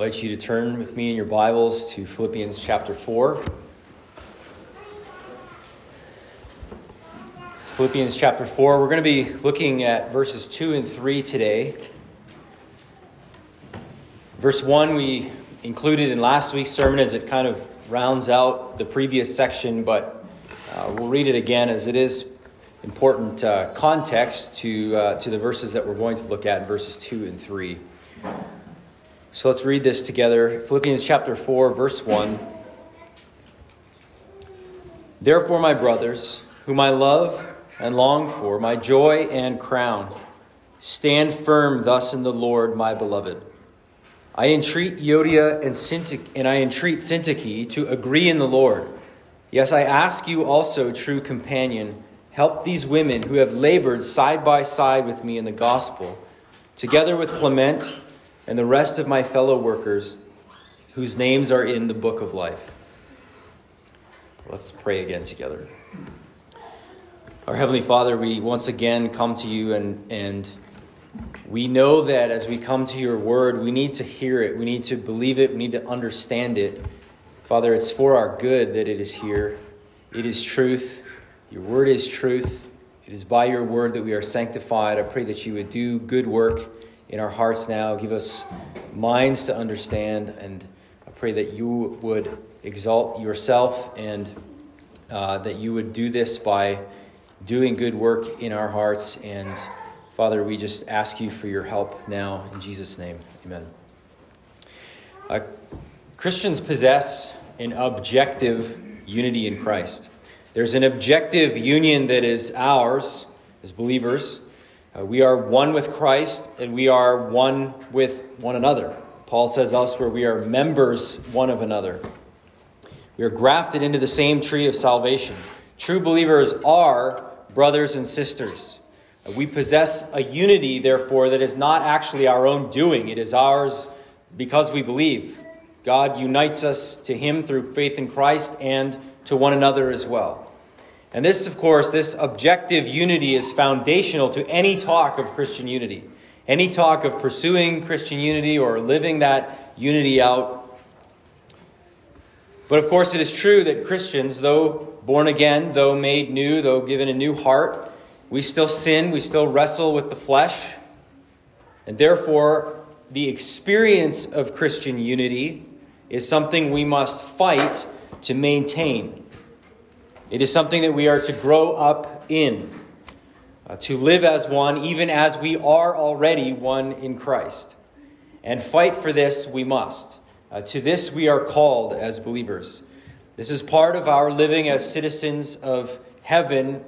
invite you to turn with me in your Bibles to Philippians chapter 4. Philippians chapter 4. We're going to be looking at verses 2 and 3 today. Verse 1 we included in last week's sermon as it kind of rounds out the previous section, but uh, we'll read it again as it is important uh, context to, uh, to the verses that we're going to look at in verses 2 and 3. So let's read this together. Philippians chapter 4, verse 1. Therefore, my brothers, whom I love and long for, my joy and crown, stand firm thus in the Lord, my beloved. I entreat Euodia and, and I entreat Syntyche to agree in the Lord. Yes, I ask you also, true companion, help these women who have labored side by side with me in the gospel, together with Clement and the rest of my fellow workers whose names are in the book of life. Let's pray again together. Our Heavenly Father, we once again come to you and, and we know that as we come to your word, we need to hear it, we need to believe it, we need to understand it. Father, it's for our good that it is here. It is truth. Your word is truth. It is by your word that we are sanctified. I pray that you would do good work in our hearts now. Give us minds to understand. And I pray that you would exalt yourself and uh, that you would do this by doing good work in our hearts. And Father, we just ask you for your help now. In Jesus' name, amen. Uh, Christians possess an objective unity in Christ. There's an objective union that is ours as believers uh, we are one with Christ and we are one with one another. Paul says elsewhere, we are members one of another. We are grafted into the same tree of salvation. True believers are brothers and sisters. Uh, we possess a unity, therefore, that is not actually our own doing, it is ours because we believe. God unites us to Him through faith in Christ and to one another as well. And this, of course, this objective unity is foundational to any talk of Christian unity. Any talk of pursuing Christian unity or living that unity out. But of course, it is true that Christians, though born again, though made new, though given a new heart, we still sin, we still wrestle with the flesh. And therefore, the experience of Christian unity is something we must fight to maintain. It is something that we are to grow up in, uh, to live as one, even as we are already one in Christ. And fight for this we must. Uh, to this we are called as believers. This is part of our living as citizens of heaven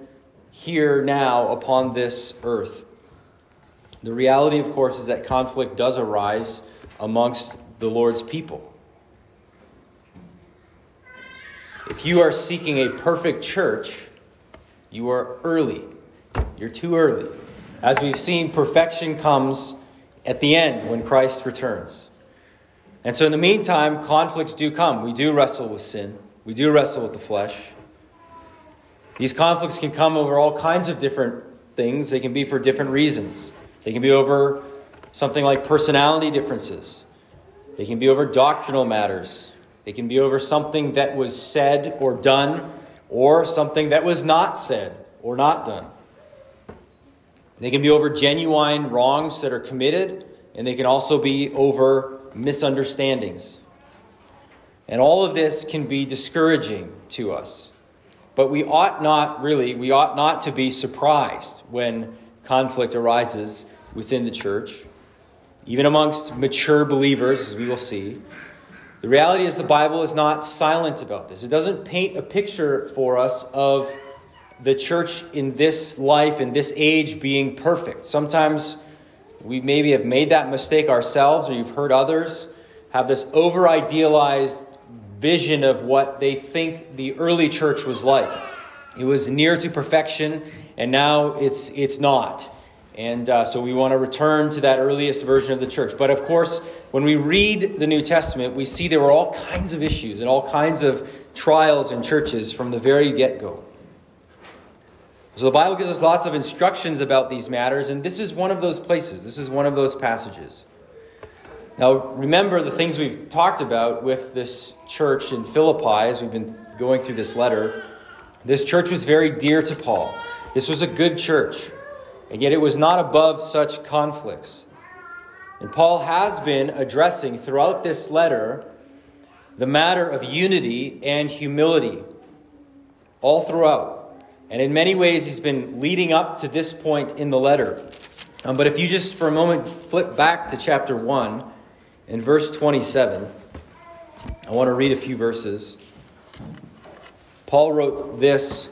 here now upon this earth. The reality, of course, is that conflict does arise amongst the Lord's people. If you are seeking a perfect church, you are early. You're too early. As we've seen, perfection comes at the end when Christ returns. And so, in the meantime, conflicts do come. We do wrestle with sin, we do wrestle with the flesh. These conflicts can come over all kinds of different things, they can be for different reasons. They can be over something like personality differences, they can be over doctrinal matters, it can be over something that was said or done, or something that was not said or not done. They can be over genuine wrongs that are committed, and they can also be over misunderstandings. And all of this can be discouraging to us. But we ought not really, we ought not to be surprised when conflict arises within the church, even amongst mature believers, as we will see. The reality is, the Bible is not silent about this. It doesn't paint a picture for us of the church in this life, in this age, being perfect. Sometimes we maybe have made that mistake ourselves, or you've heard others have this over idealized vision of what they think the early church was like. It was near to perfection, and now it's, it's not. And uh, so we want to return to that earliest version of the church. But of course, when we read the New Testament, we see there were all kinds of issues and all kinds of trials in churches from the very get go. So the Bible gives us lots of instructions about these matters, and this is one of those places. This is one of those passages. Now, remember the things we've talked about with this church in Philippi as we've been going through this letter. This church was very dear to Paul. This was a good church, and yet it was not above such conflicts. And Paul has been addressing throughout this letter the matter of unity and humility, all throughout. And in many ways, he's been leading up to this point in the letter. Um, but if you just for a moment flip back to chapter 1 in verse 27, I want to read a few verses. Paul wrote this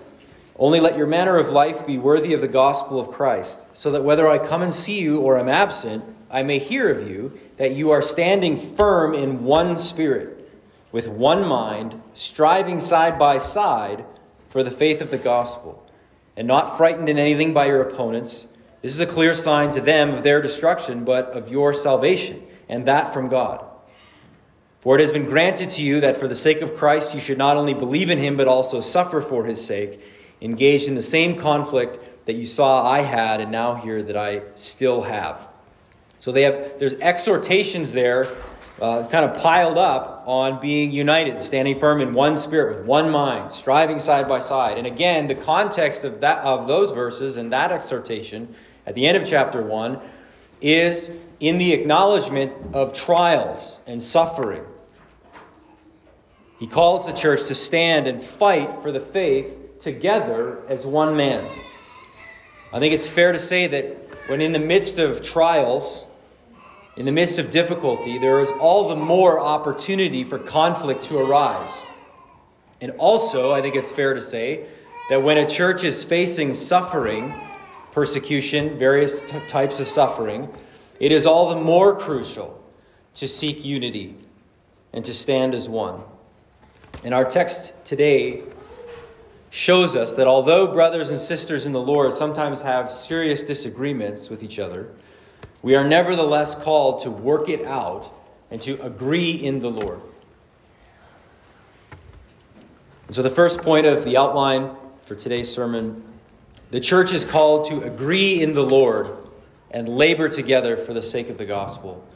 Only let your manner of life be worthy of the gospel of Christ, so that whether I come and see you or am absent, I may hear of you that you are standing firm in one spirit, with one mind, striving side by side for the faith of the gospel, and not frightened in anything by your opponents this is a clear sign to them of their destruction, but of your salvation, and that from God. For it has been granted to you that for the sake of Christ you should not only believe in him, but also suffer for his sake, engaged in the same conflict that you saw I had, and now hear that I still have. So they have there's exhortations there uh, kind of piled up on being united, standing firm in one spirit, with one mind, striving side by side. And again, the context of that of those verses and that exhortation at the end of chapter one is in the acknowledgement of trials and suffering. He calls the church to stand and fight for the faith together as one man. I think it's fair to say that when in the midst of trials, in the midst of difficulty, there is all the more opportunity for conflict to arise. And also, I think it's fair to say that when a church is facing suffering, persecution, various t- types of suffering, it is all the more crucial to seek unity and to stand as one. And our text today shows us that although brothers and sisters in the Lord sometimes have serious disagreements with each other, we are nevertheless called to work it out and to agree in the Lord. And so, the first point of the outline for today's sermon the church is called to agree in the Lord and labor together for the sake of the gospel.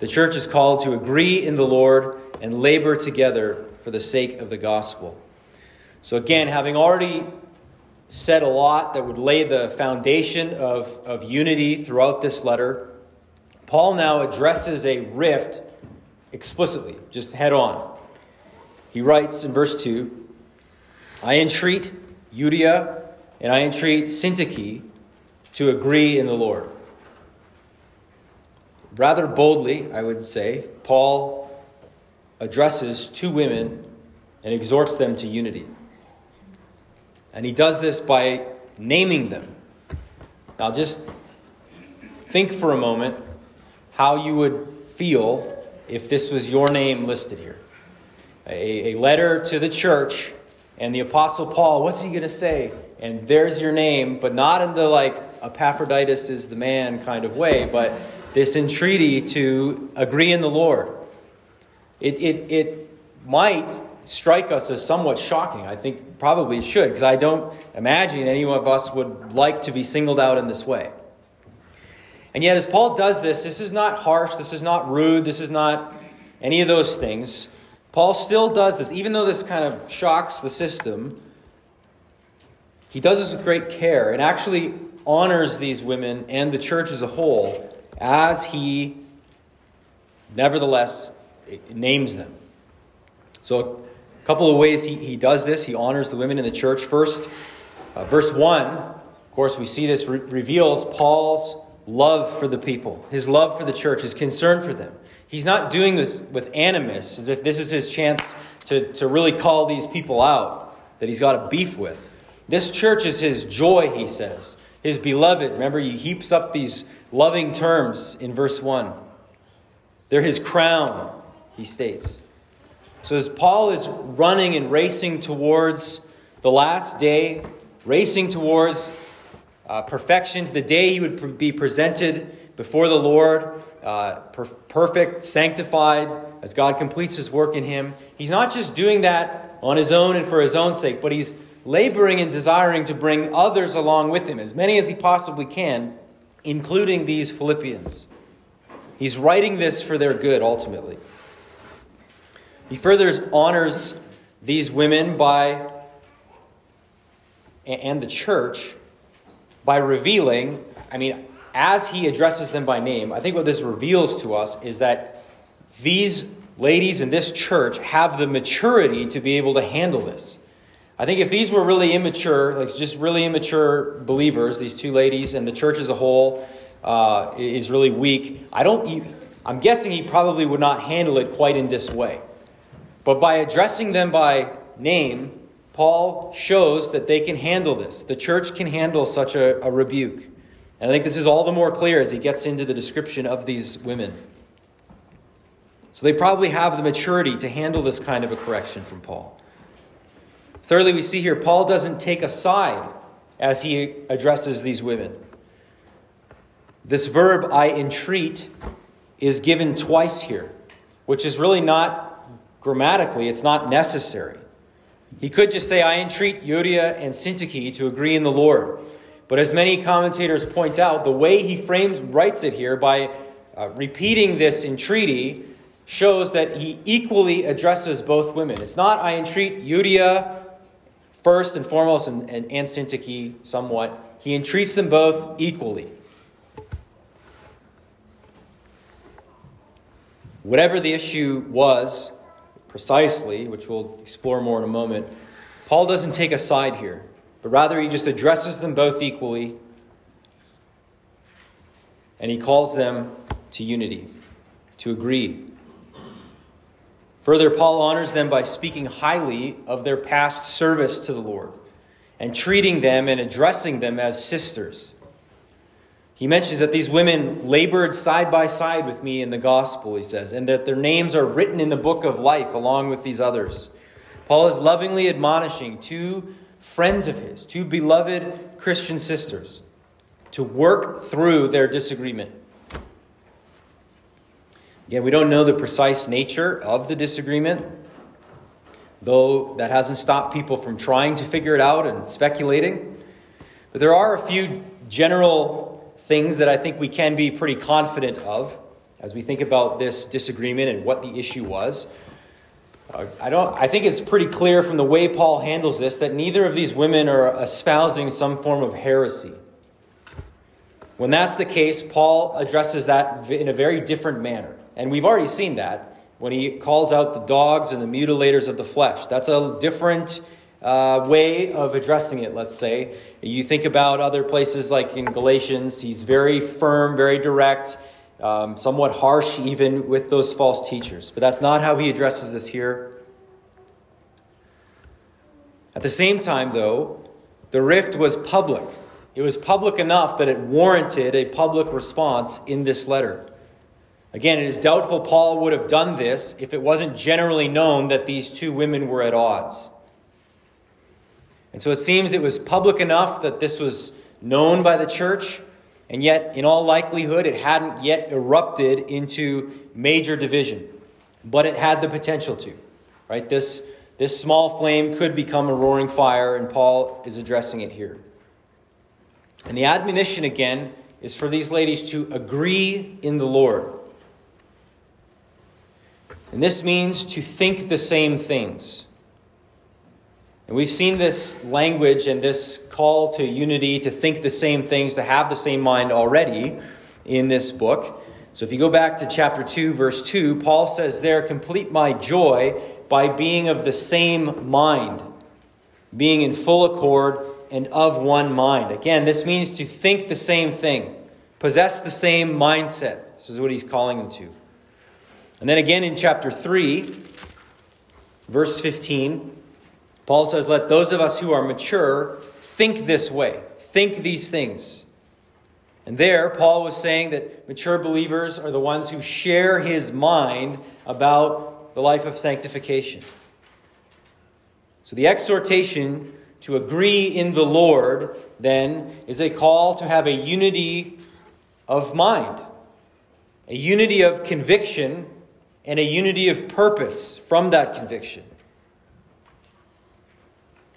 The church is called to agree in the Lord and labor together for the sake of the gospel. So, again, having already said a lot that would lay the foundation of, of unity throughout this letter, Paul now addresses a rift explicitly, just head on. He writes in verse 2 I entreat Euodia and I entreat Syntyche to agree in the Lord. Rather boldly, I would say, Paul addresses two women and exhorts them to unity. And he does this by naming them. Now, just think for a moment how you would feel if this was your name listed here. A, a letter to the church, and the Apostle Paul, what's he going to say? And there's your name, but not in the like Epaphroditus is the man kind of way, but this entreaty to agree in the Lord. It, it, it might strike us as somewhat shocking. I think probably it should, because I don't imagine any of us would like to be singled out in this way. And yet, as Paul does this, this is not harsh, this is not rude, this is not any of those things. Paul still does this, even though this kind of shocks the system. He does this with great care and actually honors these women and the church as a whole as he nevertheless names them. So, couple of ways he, he does this. He honors the women in the church. First, uh, verse 1, of course, we see this re- reveals Paul's love for the people, his love for the church, his concern for them. He's not doing this with animus, as if this is his chance to, to really call these people out that he's got a beef with. This church is his joy, he says, his beloved. Remember, he heaps up these loving terms in verse 1. They're his crown, he states. So as Paul is running and racing towards the last day, racing towards uh, perfection to the day he would be presented before the Lord, uh, per- perfect, sanctified, as God completes his work in him. He's not just doing that on his own and for his own sake, but he's laboring and desiring to bring others along with him, as many as he possibly can, including these Philippians. He's writing this for their good ultimately. He further honors these women by and the church by revealing, I mean, as he addresses them by name, I think what this reveals to us is that these ladies in this church have the maturity to be able to handle this. I think if these were really immature, like just really immature believers, these two ladies, and the church as a whole uh, is really weak, I don't. I'm guessing he probably would not handle it quite in this way. But by addressing them by name, Paul shows that they can handle this. The church can handle such a, a rebuke. And I think this is all the more clear as he gets into the description of these women. So they probably have the maturity to handle this kind of a correction from Paul. Thirdly, we see here Paul doesn't take a side as he addresses these women. This verb, I entreat, is given twice here, which is really not grammatically, it's not necessary. He could just say, I entreat Euodia and Syntyche to agree in the Lord. But as many commentators point out, the way he frames, writes it here by uh, repeating this entreaty shows that he equally addresses both women. It's not, I entreat Euodia first and foremost, and, and, and Syntyche somewhat. He entreats them both equally. Whatever the issue was, precisely, which we'll explore more in a moment, Paul doesn't take a side here, but rather he just addresses them both equally and he calls them to unity, to agree. Further, Paul honors them by speaking highly of their past service to the Lord and treating them and addressing them as sisters. He mentions that these women labored side by side with me in the gospel, he says, and that their names are written in the book of life along with these others. Paul is lovingly admonishing two friends of his, two beloved Christian sisters, to work through their disagreement. Again, we don't know the precise nature of the disagreement, though that hasn't stopped people from trying to figure it out and speculating. But there are a few general things that I think we can be pretty confident of as we think about this disagreement and what the issue was. Uh, I, don't, I think it's pretty clear from the way Paul handles this that neither of these women are espousing some form of heresy. When that's the case, Paul addresses that in a very different manner. And we've already seen that when he calls out the dogs and the mutilators of the flesh. That's a different uh, way of addressing it, let's say. You think about other places like in Galatians, he's very firm, very direct, um, somewhat harsh even with those false teachers. But that's not how he addresses this here. At the same time, though, the rift was public. It was public enough that it warranted a public response in this letter. Again, it is doubtful Paul would have done this if it wasn't generally known that these two women were at odds. And so it seems it was public enough that this was known by the church, and yet, in all likelihood, it hadn't yet erupted into major division. But it had the potential to. Right? This, this small flame could become a roaring fire, and Paul is addressing it here. And the admonition, again, is for these ladies to agree in the Lord. And this means to think the same things. And we've seen this language and this call to unity, to think the same things, to have the same mind already in this book. So if you go back to chapter 2, verse 2, Paul says there, complete my joy by being of the same mind, being in full accord and of one mind. Again, this means to think the same thing, possess the same mindset. This is what he's calling them to. And then again in chapter 3, verse 15, Paul says, Let those of us who are mature think this way, think these things. And there, Paul was saying that mature believers are the ones who share his mind about the life of sanctification. So the exhortation to agree in the Lord, then, is a call to have a unity of mind, a unity of conviction and a unity of purpose from that conviction.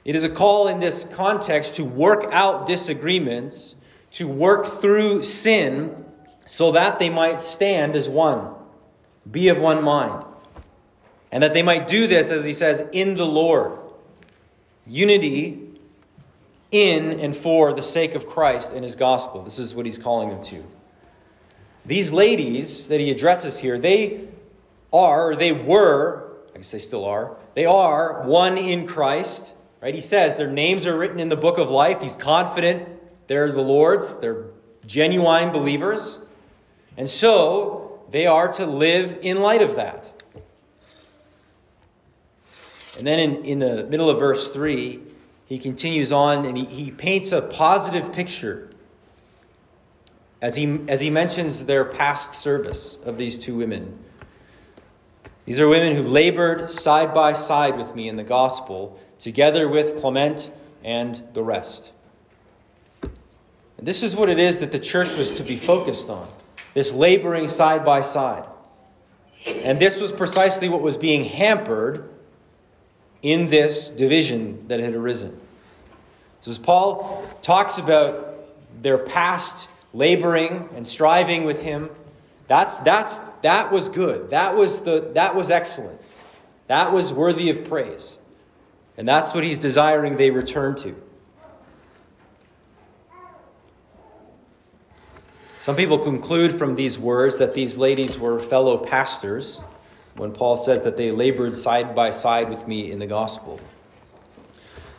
It is a call in this context to work out disagreements, to work through sin, so that they might stand as one, be of one mind, and that they might do this, as he says, in the Lord. Unity in and for the sake of Christ and his gospel. This is what he's calling them to. These ladies that he addresses here, they are, or they were, I guess they still are, they are one in Christ. Right? He says their names are written in the book of life. He's confident they're the Lord's, they're genuine believers. And so they are to live in light of that. And then in, in the middle of verse 3, he continues on and he, he paints a positive picture as he, as he mentions their past service of these two women. These are women who labored side by side with me in the gospel, together with Clement and the rest. And this is what it is that the church was to be focused on this laboring side by side. And this was precisely what was being hampered in this division that had arisen. So, as Paul talks about their past laboring and striving with him, that's, that's, that was good. That was, the, that was excellent. That was worthy of praise. And that's what he's desiring they return to. Some people conclude from these words that these ladies were fellow pastors when Paul says that they labored side by side with me in the gospel.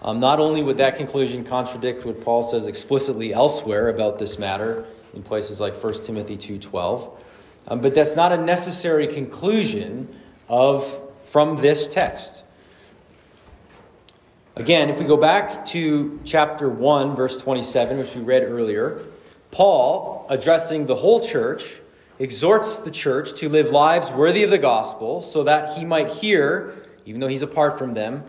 Um, not only would that conclusion contradict what Paul says explicitly elsewhere about this matter in places like 1 Timothy 2.12, um, but that's not a necessary conclusion of from this text. Again, if we go back to chapter 1, verse 27, which we read earlier, Paul, addressing the whole church, exhorts the church to live lives worthy of the gospel so that he might hear, even though he's apart from them,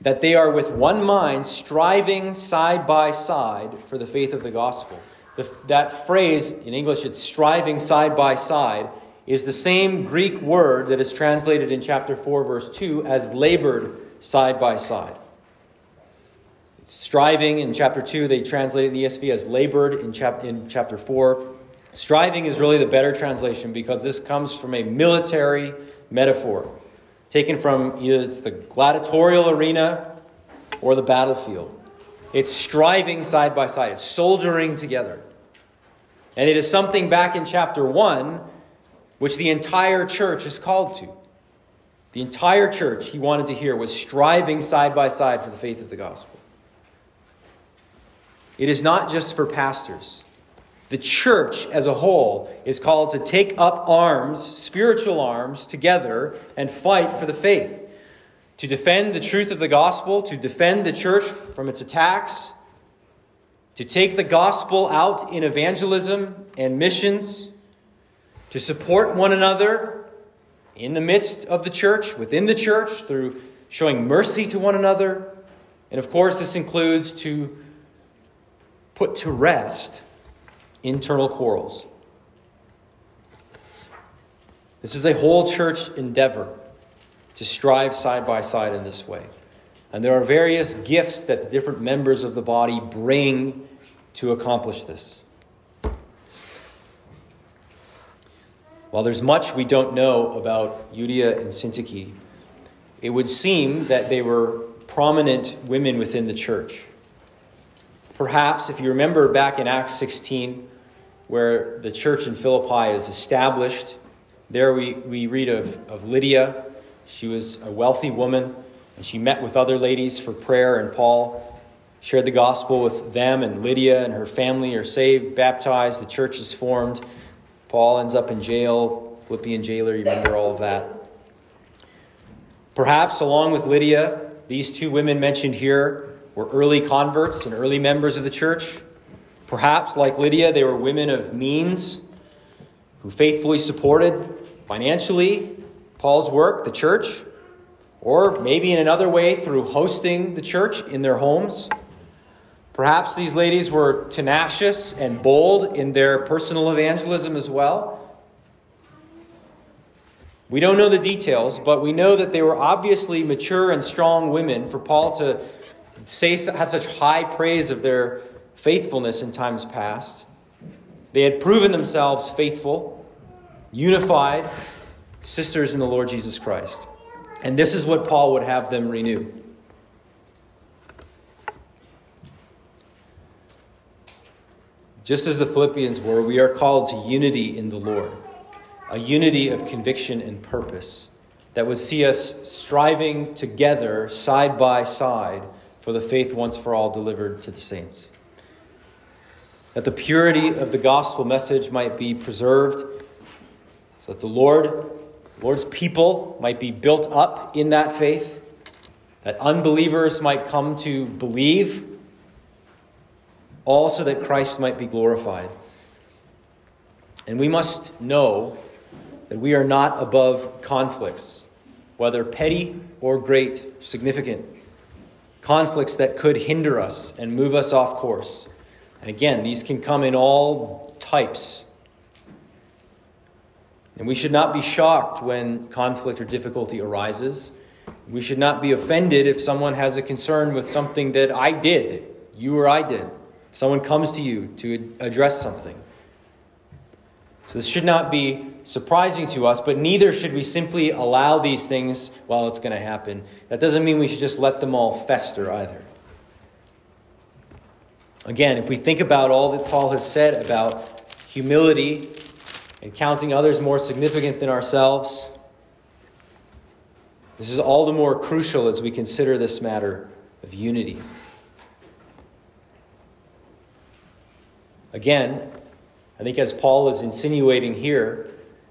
that they are with one mind striving side by side for the faith of the gospel. The, that phrase, in English, it's striving side by side, is the same Greek word that is translated in chapter 4, verse 2, as labored side by side. Striving in chapter 2, they translate in the ESV as labored in, chap- in chapter 4. Striving is really the better translation because this comes from a military metaphor taken from either it's the gladiatorial arena or the battlefield. It's striving side by side, it's soldiering together. And it is something back in chapter 1 which the entire church is called to. The entire church, he wanted to hear, was striving side by side for the faith of the gospel. It is not just for pastors. The church as a whole is called to take up arms, spiritual arms, together and fight for the faith. To defend the truth of the gospel, to defend the church from its attacks, to take the gospel out in evangelism and missions, to support one another in the midst of the church, within the church, through showing mercy to one another. And of course, this includes to put to rest internal quarrels. This is a whole church endeavor to strive side by side in this way. And there are various gifts that different members of the body bring to accomplish this. While there's much we don't know about Euodia and Syntyche, it would seem that they were prominent women within the church. Perhaps, if you remember back in Acts 16, where the church in Philippi is established, there we, we read of, of Lydia. She was a wealthy woman, and she met with other ladies for prayer, and Paul shared the gospel with them, and Lydia and her family are saved, baptized, the church is formed. Paul ends up in jail, Philippian jailer, you remember all of that. Perhaps, along with Lydia, these two women mentioned here were early converts and early members of the church. Perhaps, like Lydia, they were women of means who faithfully supported financially Paul's work, the church, or maybe in another way through hosting the church in their homes. Perhaps these ladies were tenacious and bold in their personal evangelism as well. We don't know the details, but we know that they were obviously mature and strong women for Paul to say have such high praise of their faithfulness in times past. They had proven themselves faithful, unified sisters in the Lord Jesus Christ. And this is what Paul would have them renew. Just as the Philippians were, we are called to unity in the Lord, a unity of conviction and purpose that would see us striving together, side by side, for the faith once for all delivered to the saints. That the purity of the gospel message might be preserved, so that the Lord, Lord's people might be built up in that faith, that unbelievers might come to believe all so that Christ might be glorified. And we must know that we are not above conflicts, whether petty or great, significant. Conflicts that could hinder us and move us off course. And again, these can come in all types. And we should not be shocked when conflict or difficulty arises. We should not be offended if someone has a concern with something that I did, you or I did. If someone comes to you to address something. So this should not be surprising to us, but neither should we simply allow these things while it's going to happen. That doesn't mean we should just let them all fester either. Again, if we think about all that Paul has said about humility and counting others more significant than ourselves, this is all the more crucial as we consider this matter of unity. Again, I think as Paul is insinuating here,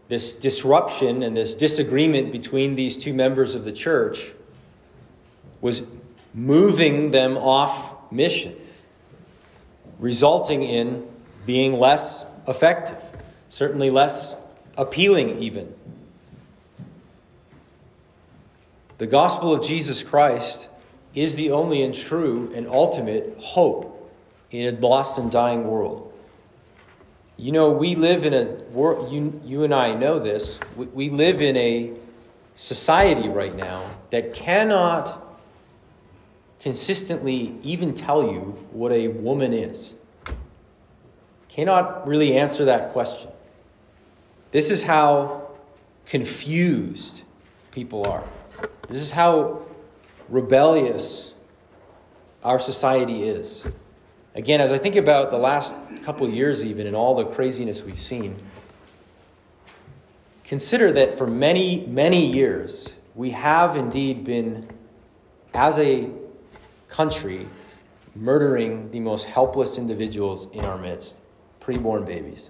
this disruption and this disagreement between these two members of the church was moving them off mission, resulting in being less effective, certainly less appealing, even. The gospel of Jesus Christ is the only and true and ultimate hope in a lost and dying world. You know, we live in a world, you, you and I know this, we, we live in a society right now that cannot consistently even tell you what a woman is. Cannot really answer that question. This is how confused people are. This is how rebellious our society is. Again, as I think about the last couple years, even, and all the craziness we've seen, consider that for many, many years, we have indeed been, as a country, murdering the most helpless individuals in our midst preborn babies.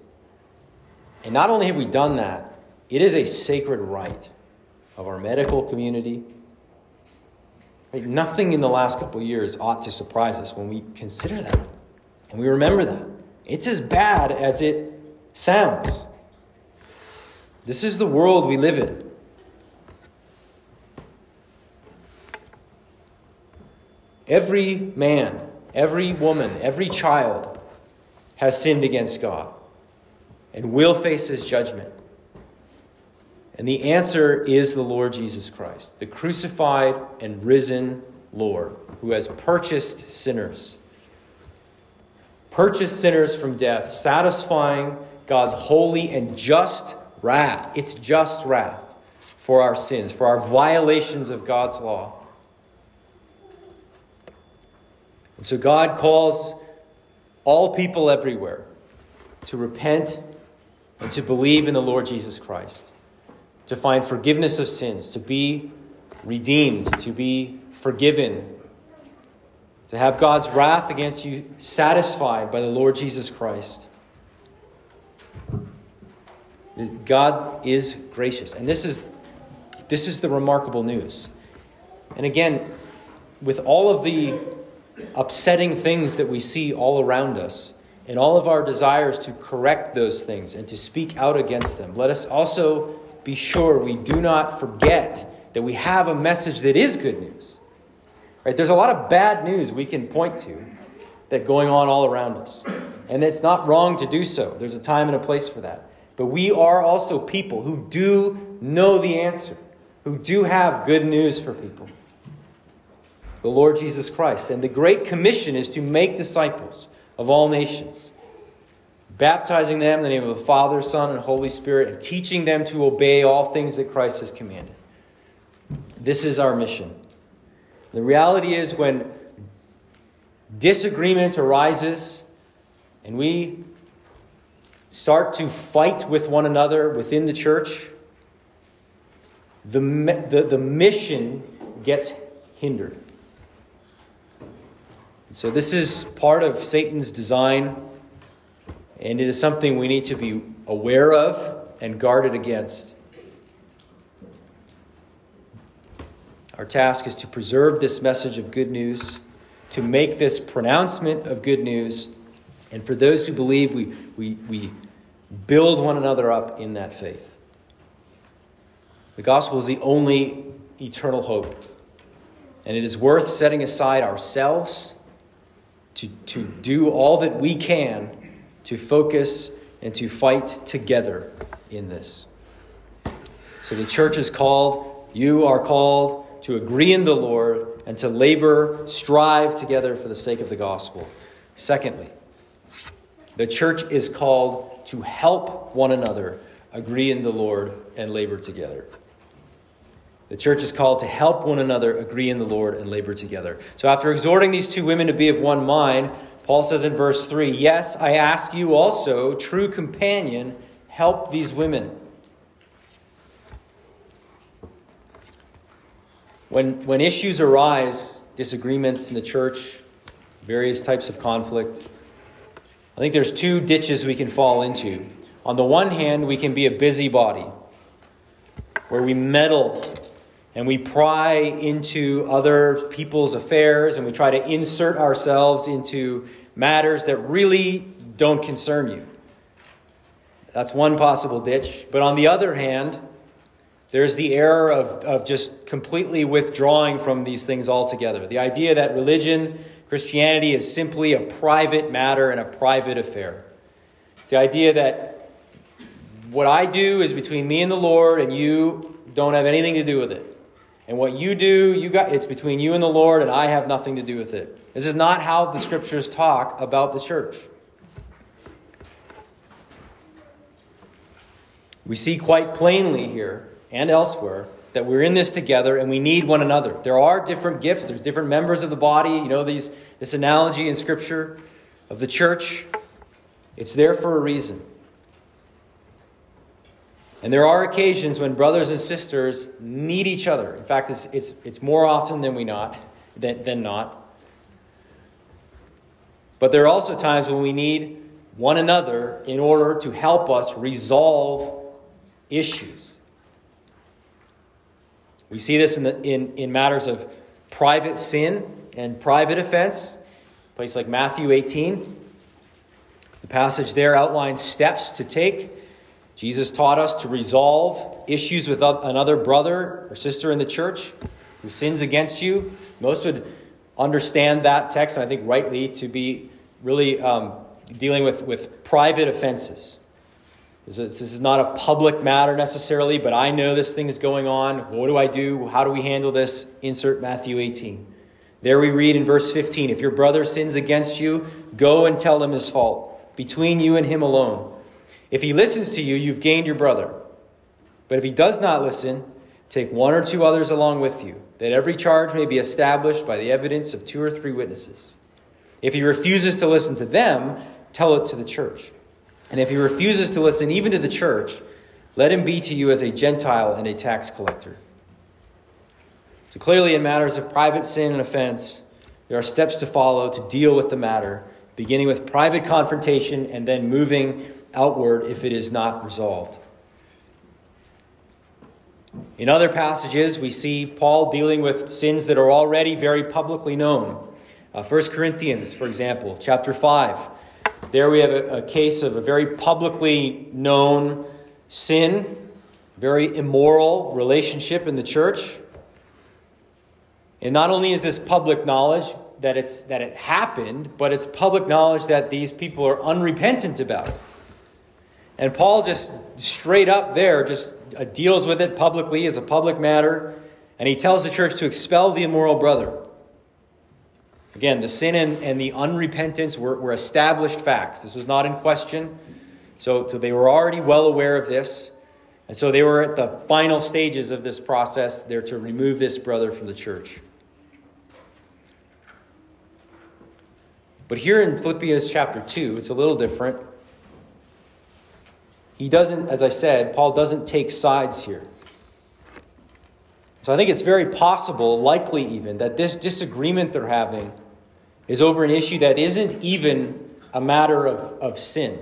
And not only have we done that, it is a sacred right of our medical community, Right? Nothing in the last couple years ought to surprise us when we consider that and we remember that. It's as bad as it sounds. This is the world we live in. Every man, every woman, every child has sinned against God and will face his judgment. And the answer is the Lord Jesus Christ, the crucified and risen Lord, who has purchased sinners, purchased sinners from death, satisfying God's holy and just wrath. It's just wrath for our sins, for our violations of God's law. And so God calls all people everywhere to repent and to believe in the Lord Jesus Christ to find forgiveness of sins, to be redeemed, to be forgiven, to have God's wrath against you satisfied by the Lord Jesus Christ. God is gracious. And this is, this is the remarkable news. And again, with all of the upsetting things that we see all around us, and all of our desires to correct those things and to speak out against them, let us also be sure we do not forget that we have a message that is good news. Right? There's a lot of bad news we can point to that going on all around us. And it's not wrong to do so. There's a time and a place for that. But we are also people who do know the answer, who do have good news for people. The Lord Jesus Christ. And the Great Commission is to make disciples of all nations baptizing them in the name of the Father, Son, and Holy Spirit, and teaching them to obey all things that Christ has commanded. This is our mission. The reality is when disagreement arises and we start to fight with one another within the church, the, the, the mission gets hindered. So, this is part of Satan's design, and it is something we need to be aware of and guarded against. Our task is to preserve this message of good news, to make this pronouncement of good news, and for those who believe, we, we, we build one another up in that faith. The gospel is the only eternal hope, and it is worth setting aside ourselves to, to do all that we can to focus and to fight together in this. So the church is called, you are called to agree in the Lord, and to labor, strive together for the sake of the gospel. Secondly, the church is called to help one another agree in the Lord and labor together. The church is called to help one another agree in the Lord and labor together. So, after exhorting these two women to be of one mind, Paul says in verse 3 Yes, I ask you also, true companion, help these women. When, when issues arise, disagreements in the church, various types of conflict, I think there's two ditches we can fall into. On the one hand, we can be a busybody, where we meddle and we pry into other people's affairs and we try to insert ourselves into matters that really don't concern you. That's one possible ditch. But on the other hand, there's the error of, of just completely withdrawing from these things altogether. The idea that religion, Christianity, is simply a private matter and a private affair. It's the idea that what I do is between me and the Lord, and you don't have anything to do with it. And what you do, you got it's between you and the Lord, and I have nothing to do with it. This is not how the scriptures talk about the church. We see quite plainly here and elsewhere that we're in this together and we need one another. There are different gifts, there's different members of the body. You know these this analogy in scripture of the church. It's there for a reason. And there are occasions when brothers and sisters need each other. In fact, it's, it's, it's more often than we not than, than not. But there are also times when we need one another in order to help us resolve issues. We see this in, the, in, in matters of private sin and private offense, a place like Matthew 18. The passage there outlines steps to take. Jesus taught us to resolve issues with another brother or sister in the church who sins against you. Most would understand that text, and I think rightly, to be really um, dealing with, with private offenses. This is not a public matter necessarily, but I know this thing is going on. What do I do? How do we handle this? Insert Matthew 18. There we read in verse 15 If your brother sins against you, go and tell him his fault, between you and him alone. If he listens to you, you've gained your brother. But if he does not listen, take one or two others along with you, that every charge may be established by the evidence of two or three witnesses. If he refuses to listen to them, tell it to the church. And if he refuses to listen even to the church, let him be to you as a Gentile and a tax collector. So clearly, in matters of private sin and offense, there are steps to follow to deal with the matter, beginning with private confrontation and then moving outward if it is not resolved. In other passages, we see Paul dealing with sins that are already very publicly known. Uh, 1 Corinthians, for example, chapter 5. There we have a, a case of a very publicly known sin, very immoral relationship in the church. And not only is this public knowledge that, it's, that it happened, but it's public knowledge that these people are unrepentant about it. And Paul just straight up there just uh, deals with it publicly as a public matter, and he tells the church to expel the immoral brother. Again, the sin and, and the unrepentance were, were established facts. This was not in question. So, so they were already well aware of this. And so they were at the final stages of this process. They're to remove this brother from the church. But here in Philippians chapter 2, it's a little different. He doesn't, as I said, Paul doesn't take sides here. So I think it's very possible, likely even, that this disagreement they're having is over an issue that isn't even a matter of, of sin.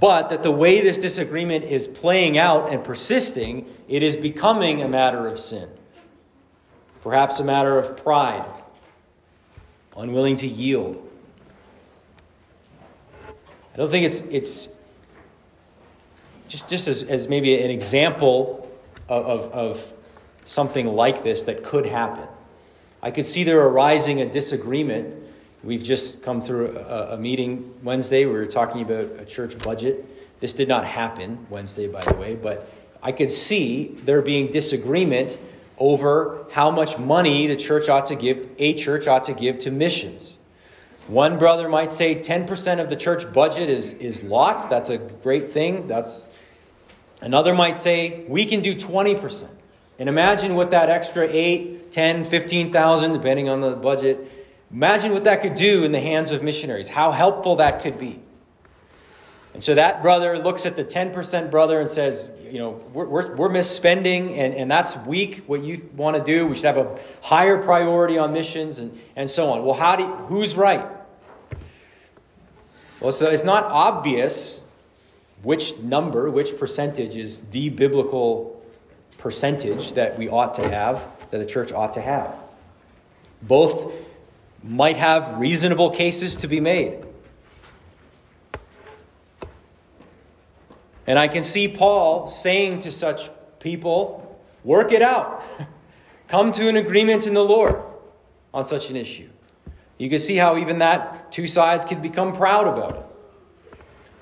But that the way this disagreement is playing out and persisting, it is becoming a matter of sin. Perhaps a matter of pride, unwilling to yield. I don't think it's, it's just, just as, as maybe an example of, of, something like this that could happen. I could see there arising a disagreement We've just come through a, a, meeting Wednesday. We were talking about a church budget. This did not happen Wednesday, by the way, but I could see there being disagreement over how much money the church ought to give, a church ought to give to missions. One brother might say 10% of the church budget is, is lots. That's a great thing. That's another might say we can do 20%. And imagine what that extra 8, 10, 15,000 depending on the budget Imagine what that could do in the hands of missionaries, how helpful that could be. And so that brother looks at the 10% brother and says, you know, we're, we're, we're misspending and, and that's weak what you want to do. We should have a higher priority on missions and, and so on. Well, how do who's right? Well, so it's not obvious which number, which percentage is the biblical percentage that we ought to have, that the church ought to have. Both might have reasonable cases to be made. And I can see Paul saying to such people, work it out. Come to an agreement in the Lord on such an issue. You can see how even that two sides could become proud about it.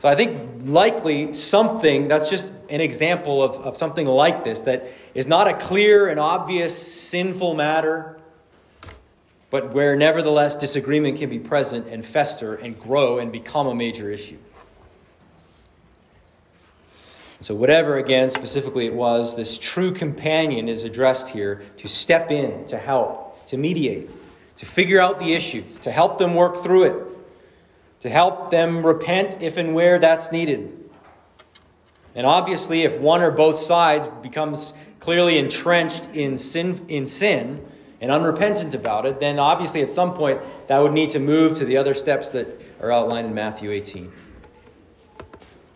So I think likely something that's just an example of, of something like this that is not a clear and obvious sinful matter but where nevertheless disagreement can be present and fester and grow and become a major issue. So, whatever, again, specifically it was, this true companion is addressed here to step in, to help, to mediate, to figure out the issues, to help them work through it, to help them repent if and where that's needed. And obviously, if one or both sides becomes clearly entrenched in sin, in sin and unrepentant about it, then obviously at some point that would need to move to the other steps that are outlined in Matthew 18.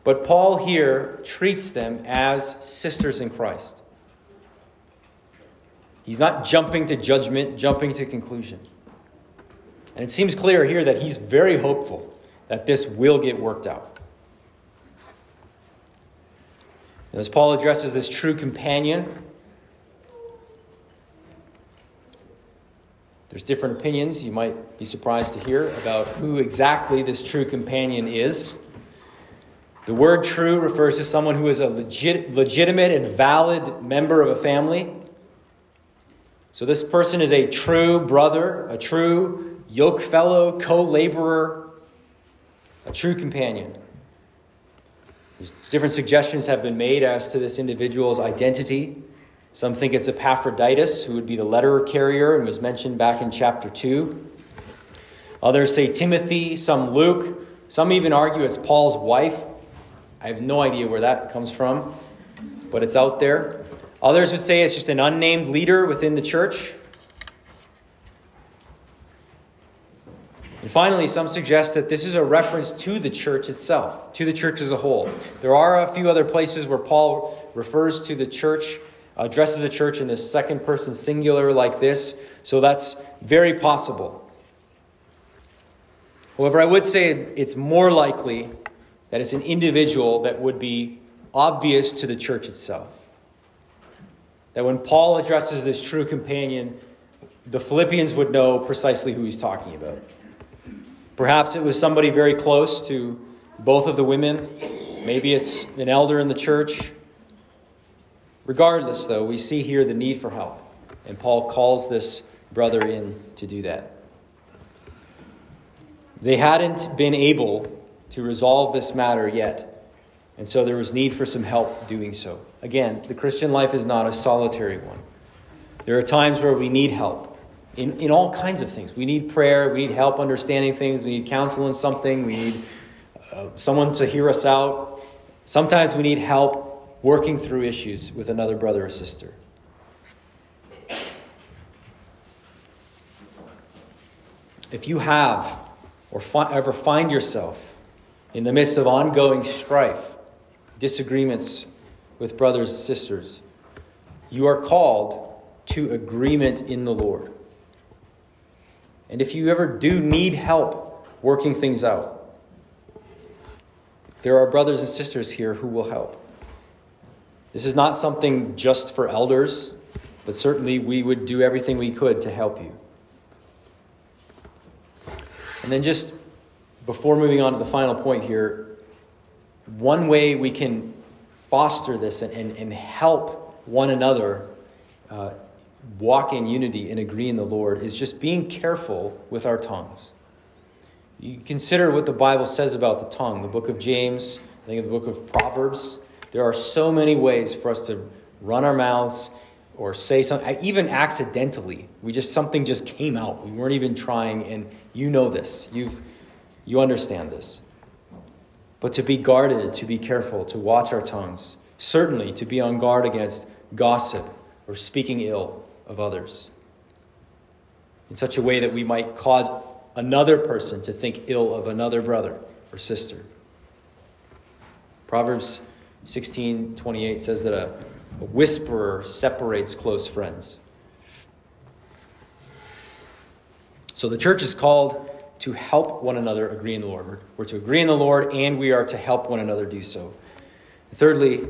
But Paul here treats them as sisters in Christ. He's not jumping to judgment, jumping to conclusion. And it seems clear here that he's very hopeful that this will get worked out. as Paul addresses this true companion, There's different opinions, you might be surprised to hear, about who exactly this true companion is. The word true refers to someone who is a legit, legitimate and valid member of a family. So this person is a true brother, a true yoke fellow, co laborer, a true companion. Different suggestions have been made as to this individual's identity. Some think it's Epaphroditus, who would be the letter carrier and was mentioned back in chapter 2. Others say Timothy, some Luke. Some even argue it's Paul's wife. I have no idea where that comes from, but it's out there. Others would say it's just an unnamed leader within the church. And finally, some suggest that this is a reference to the church itself, to the church as a whole. There are a few other places where Paul refers to the church uh, addresses a church in this second person singular like this, so that's very possible. However, I would say it's more likely that it's an individual that would be obvious to the church itself. That when Paul addresses this true companion, the Philippians would know precisely who he's talking about. Perhaps it was somebody very close to both of the women. Maybe it's an elder in the church. Regardless, though, we see here the need for help. And Paul calls this brother in to do that. They hadn't been able to resolve this matter yet, and so there was need for some help doing so. Again, the Christian life is not a solitary one. There are times where we need help in, in all kinds of things. We need prayer, we need help understanding things, we need counsel in something, we need uh, someone to hear us out. Sometimes we need help working through issues with another brother or sister. If you have or fi- ever find yourself in the midst of ongoing strife, disagreements with brothers and sisters, you are called to agreement in the Lord. And if you ever do need help working things out, there are brothers and sisters here who will help. This is not something just for elders, but certainly we would do everything we could to help you. And then, just before moving on to the final point here, one way we can foster this and, and, and help one another uh, walk in unity and agree in the Lord is just being careful with our tongues. You consider what the Bible says about the tongue. The book of James, I think of the book of Proverbs. There are so many ways for us to run our mouths or say something, even accidentally. We just something just came out. We weren't even trying, and you know this. You've you understand this. But to be guarded, to be careful, to watch our tongues, certainly to be on guard against gossip or speaking ill of others in such a way that we might cause another person to think ill of another brother or sister. Proverbs 16 28 says that a, a whisperer separates close friends. So the church is called to help one another agree in the Lord. We're to agree in the Lord and we are to help one another do so. Thirdly,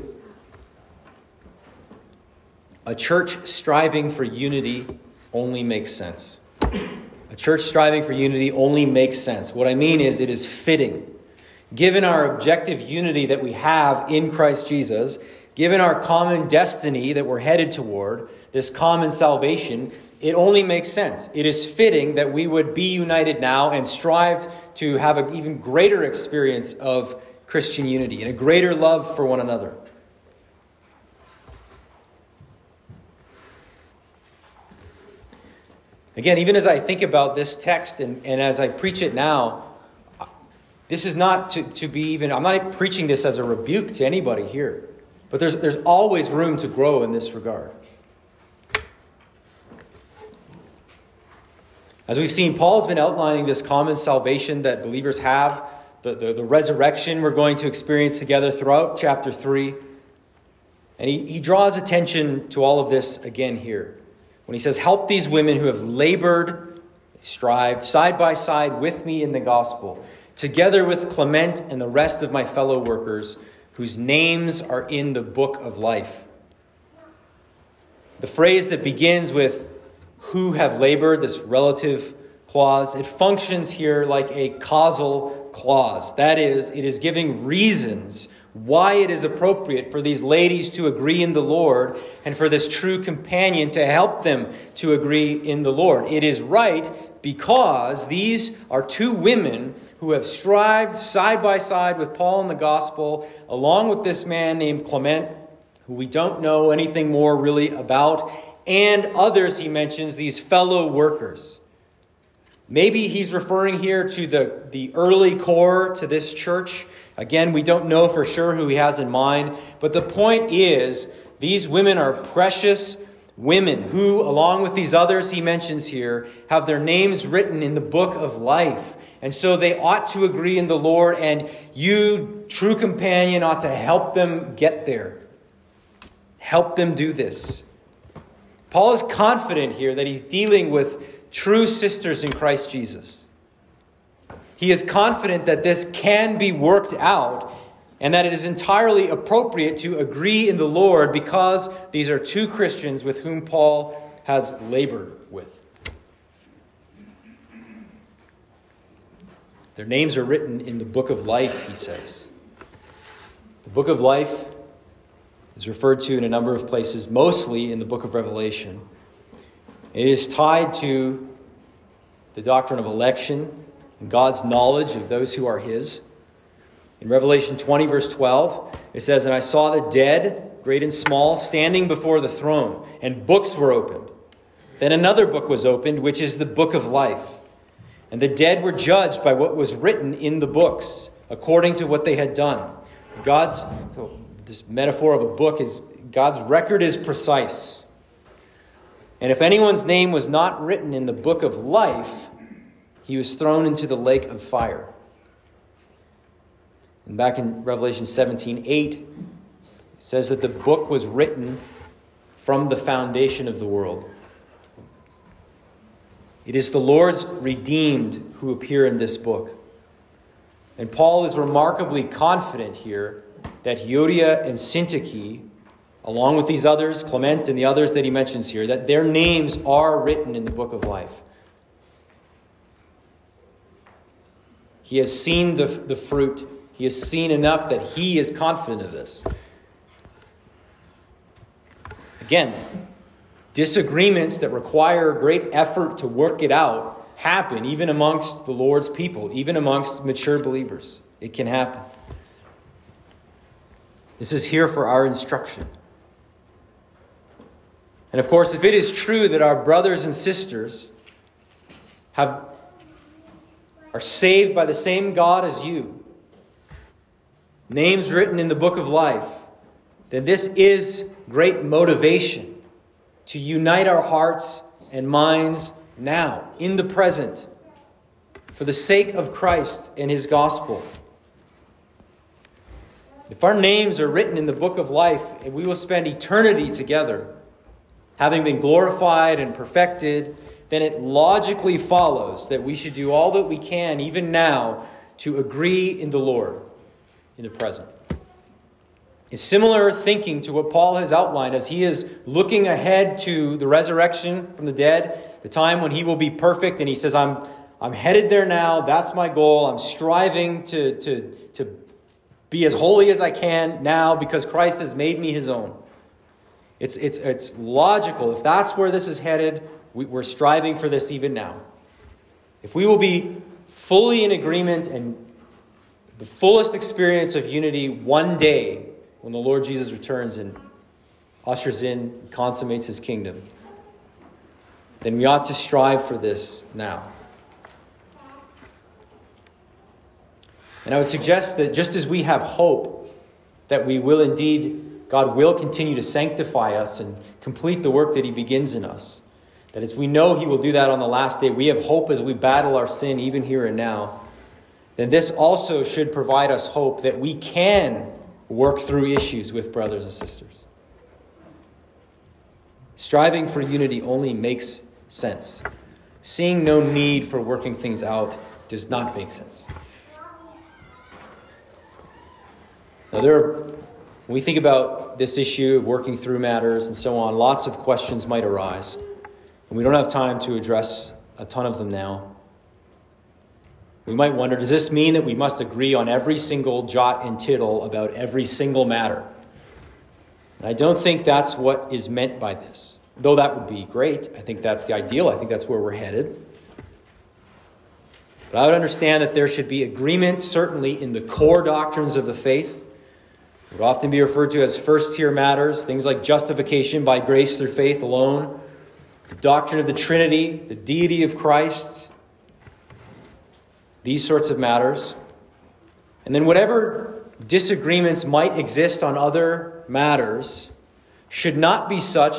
a church striving for unity only makes sense. A church striving for unity only makes sense. What I mean is, it is fitting. Given our objective unity that we have in Christ Jesus, given our common destiny that we're headed toward, this common salvation, it only makes sense. It is fitting that we would be united now and strive to have an even greater experience of Christian unity and a greater love for one another. Again, even as I think about this text and, and as I preach it now, this is not to, to be even, I'm not preaching this as a rebuke to anybody here, but there's, there's always room to grow in this regard. As we've seen, Paul's been outlining this common salvation that believers have, the, the, the resurrection we're going to experience together throughout chapter 3. And he, he draws attention to all of this again here when he says, Help these women who have labored, strived side by side with me in the gospel, together with Clement and the rest of my fellow workers, whose names are in the book of life. The phrase that begins with who have labored, this relative clause, it functions here like a causal clause. That is, it is giving reasons why it is appropriate for these ladies to agree in the Lord and for this true companion to help them to agree in the Lord. It is right because these are two women who have strived side by side with Paul in the gospel, along with this man named Clement, who we don't know anything more really about, and others he mentions, these fellow workers. Maybe he's referring here to the, the early core to this church Again, we don't know for sure who he has in mind, but the point is these women are precious women who, along with these others he mentions here, have their names written in the book of life. And so they ought to agree in the Lord, and you, true companion, ought to help them get there. Help them do this. Paul is confident here that he's dealing with true sisters in Christ Jesus. He is confident that this can be worked out and that it is entirely appropriate to agree in the Lord because these are two Christians with whom Paul has labored with. Their names are written in the book of life, he says. The book of life is referred to in a number of places, mostly in the book of Revelation. It is tied to the doctrine of election and God's knowledge of those who are His. In Revelation 20, verse 12, it says, And I saw the dead, great and small, standing before the throne, and books were opened. Then another book was opened, which is the book of life. And the dead were judged by what was written in the books, according to what they had done. God's, this metaphor of a book is God's record is precise. And if anyone's name was not written in the book of life, he was thrown into the lake of fire. And back in Revelation 17 8, it says that the book was written from the foundation of the world. It is the Lord's redeemed who appear in this book. And Paul is remarkably confident here that Euodia and Syntyche, along with these others, Clement and the others that he mentions here, that their names are written in the book of life. He has seen the, the fruit. He has seen enough that he is confident of this. Again, disagreements that require great effort to work it out happen even amongst the Lord's people, even amongst mature believers. It can happen. This is here for our instruction. And of course, if it is true that our brothers and sisters have are saved by the same God as you, names written in the book of life, then this is great motivation to unite our hearts and minds now, in the present, for the sake of Christ and his gospel. If our names are written in the book of life, we will spend eternity together, having been glorified and perfected then it logically follows that we should do all that we can, even now, to agree in the Lord in the present. It's similar thinking to what Paul has outlined as he is looking ahead to the resurrection from the dead, the time when he will be perfect, and he says, I'm, I'm headed there now. That's my goal. I'm striving to, to, to be as holy as I can now because Christ has made me his own. It's, it's, it's logical. If that's where this is headed, we, we're striving for this even now. If we will be fully in agreement and the fullest experience of unity one day when the Lord Jesus returns and ushers in, consummates his kingdom, then we ought to strive for this now. And I would suggest that just as we have hope that we will indeed, God will continue to sanctify us and complete the work that He begins in us, that as we know He will do that on the last day, we have hope as we battle our sin, even here and now. Then this also should provide us hope that we can work through issues with brothers and sisters. Striving for unity only makes sense. Seeing no need for working things out does not make sense. Now, there are, when we think about this issue of working through matters and so on, lots of questions might arise. And we don't have time to address a ton of them now. We might wonder does this mean that we must agree on every single jot and tittle about every single matter? And I don't think that's what is meant by this. Though that would be great. I think that's the ideal. I think that's where we're headed. But I would understand that there should be agreement, certainly, in the core doctrines of the faith. It would often be referred to as first tier matters, things like justification by grace through faith alone, the doctrine of the Trinity, the deity of Christ, these sorts of matters. And then whatever disagreements might exist on other matters should not be such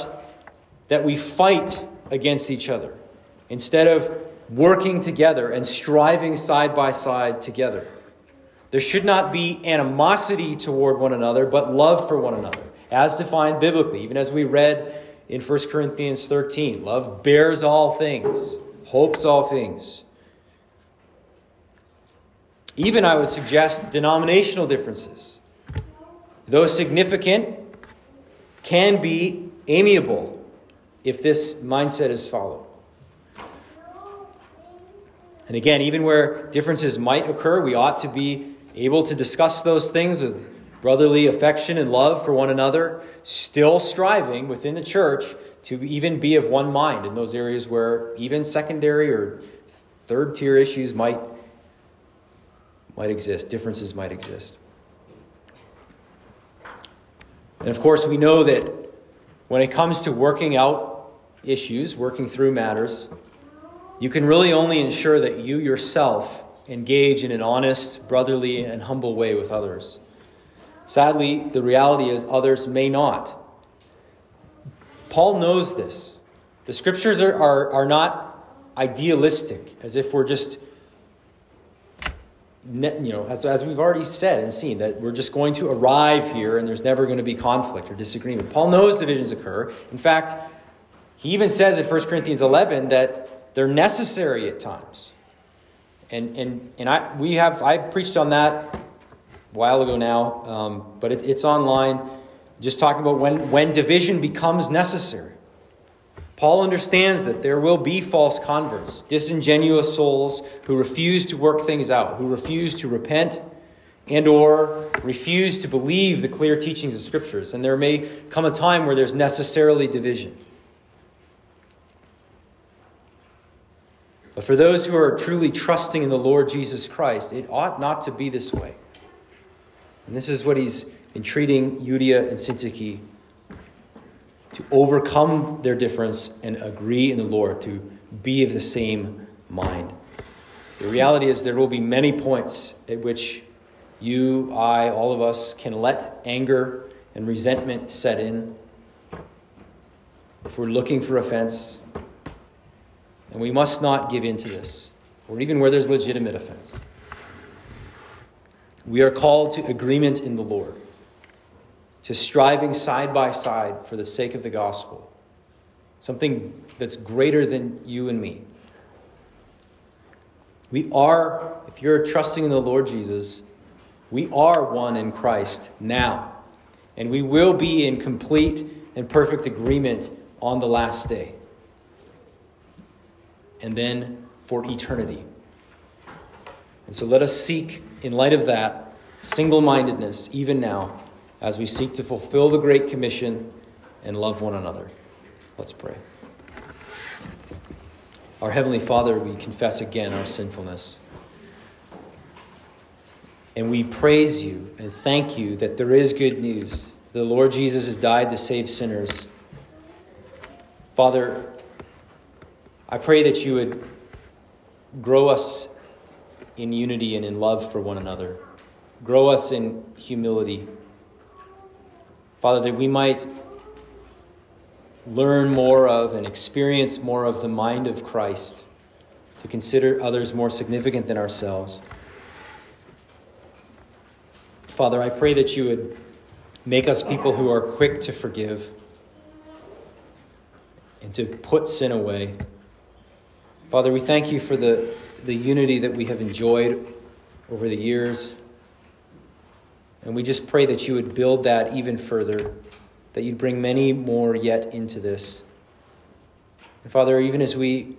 that we fight against each other instead of working together and striving side by side together. There should not be animosity toward one another, but love for one another, as defined biblically, even as we read in 1 Corinthians 13. Love bears all things, hopes all things. Even, I would suggest, denominational differences, though significant, can be amiable if this mindset is followed. And again, even where differences might occur, we ought to be able to discuss those things with brotherly affection and love for one another, still striving within the church to even be of one mind in those areas where even secondary or third tier issues might, might exist, differences might exist. And of course, we know that when it comes to working out issues, working through matters, you can really only ensure that you yourself engage in an honest, brotherly, and humble way with others. Sadly, the reality is others may not. Paul knows this. The scriptures are, are, are not idealistic, as if we're just, you know, as, as we've already said and seen, that we're just going to arrive here and there's never going to be conflict or disagreement. Paul knows divisions occur. In fact, he even says in 1 Corinthians 11 that they're necessary at times. And, and, and I, we have, I preached on that a while ago now, um, but it, it's online, just talking about when, when division becomes necessary. Paul understands that there will be false converts, disingenuous souls who refuse to work things out, who refuse to repent and or refuse to believe the clear teachings of scriptures and there may come a time where there's necessarily division But for those who are truly trusting in the Lord Jesus Christ, it ought not to be this way. And this is what he's entreating Euodia and Syntyche to overcome their difference and agree in the Lord, to be of the same mind. The reality is, there will be many points at which you, I, all of us can let anger and resentment set in. If we're looking for offense, and we must not give in to this, or even where there's legitimate offense. We are called to agreement in the Lord, to striving side by side for the sake of the gospel, something that's greater than you and me. We are, if you're trusting in the Lord Jesus, we are one in Christ now. And we will be in complete and perfect agreement on the last day and then for eternity. And so let us seek, in light of that, single mindedness even now as we seek to fulfill the Great Commission and love one another. Let's pray. Our Heavenly Father, we confess again our sinfulness. And we praise you and thank you that there is good news. The Lord Jesus has died to save sinners. Father, I pray that you would grow us in unity and in love for one another, grow us in humility. Father, that we might learn more of and experience more of the mind of Christ, to consider others more significant than ourselves. Father, I pray that you would make us people who are quick to forgive and to put sin away. Father, we thank you for the, the unity that we have enjoyed over the years. And we just pray that you would build that even further, that you'd bring many more yet into this. And Father, even as we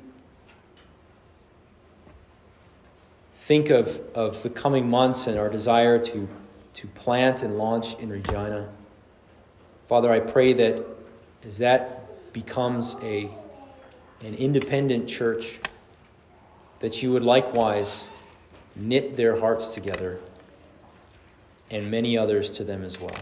think of, of the coming months and our desire to, to plant and launch in Regina, Father, I pray that as that becomes a an independent church, that you would likewise knit their hearts together and many others to them as well.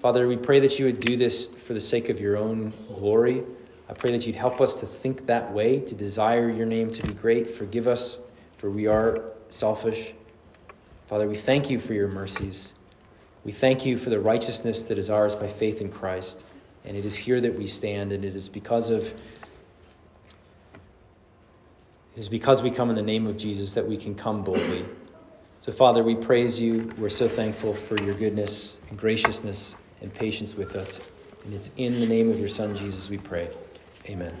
Father, we pray that you would do this for the sake of your own glory. I pray that you'd help us to think that way, to desire your name to be great. Forgive us, for we are selfish. Father, we thank you for your mercies. We thank you for the righteousness that is ours by faith in Christ. And it is here that we stand, and it is because of it is because we come in the name of Jesus that we can come boldly. So, Father, we praise you. We're so thankful for your goodness and graciousness and patience with us. And it's in the name of your Son, Jesus, we pray. Amen.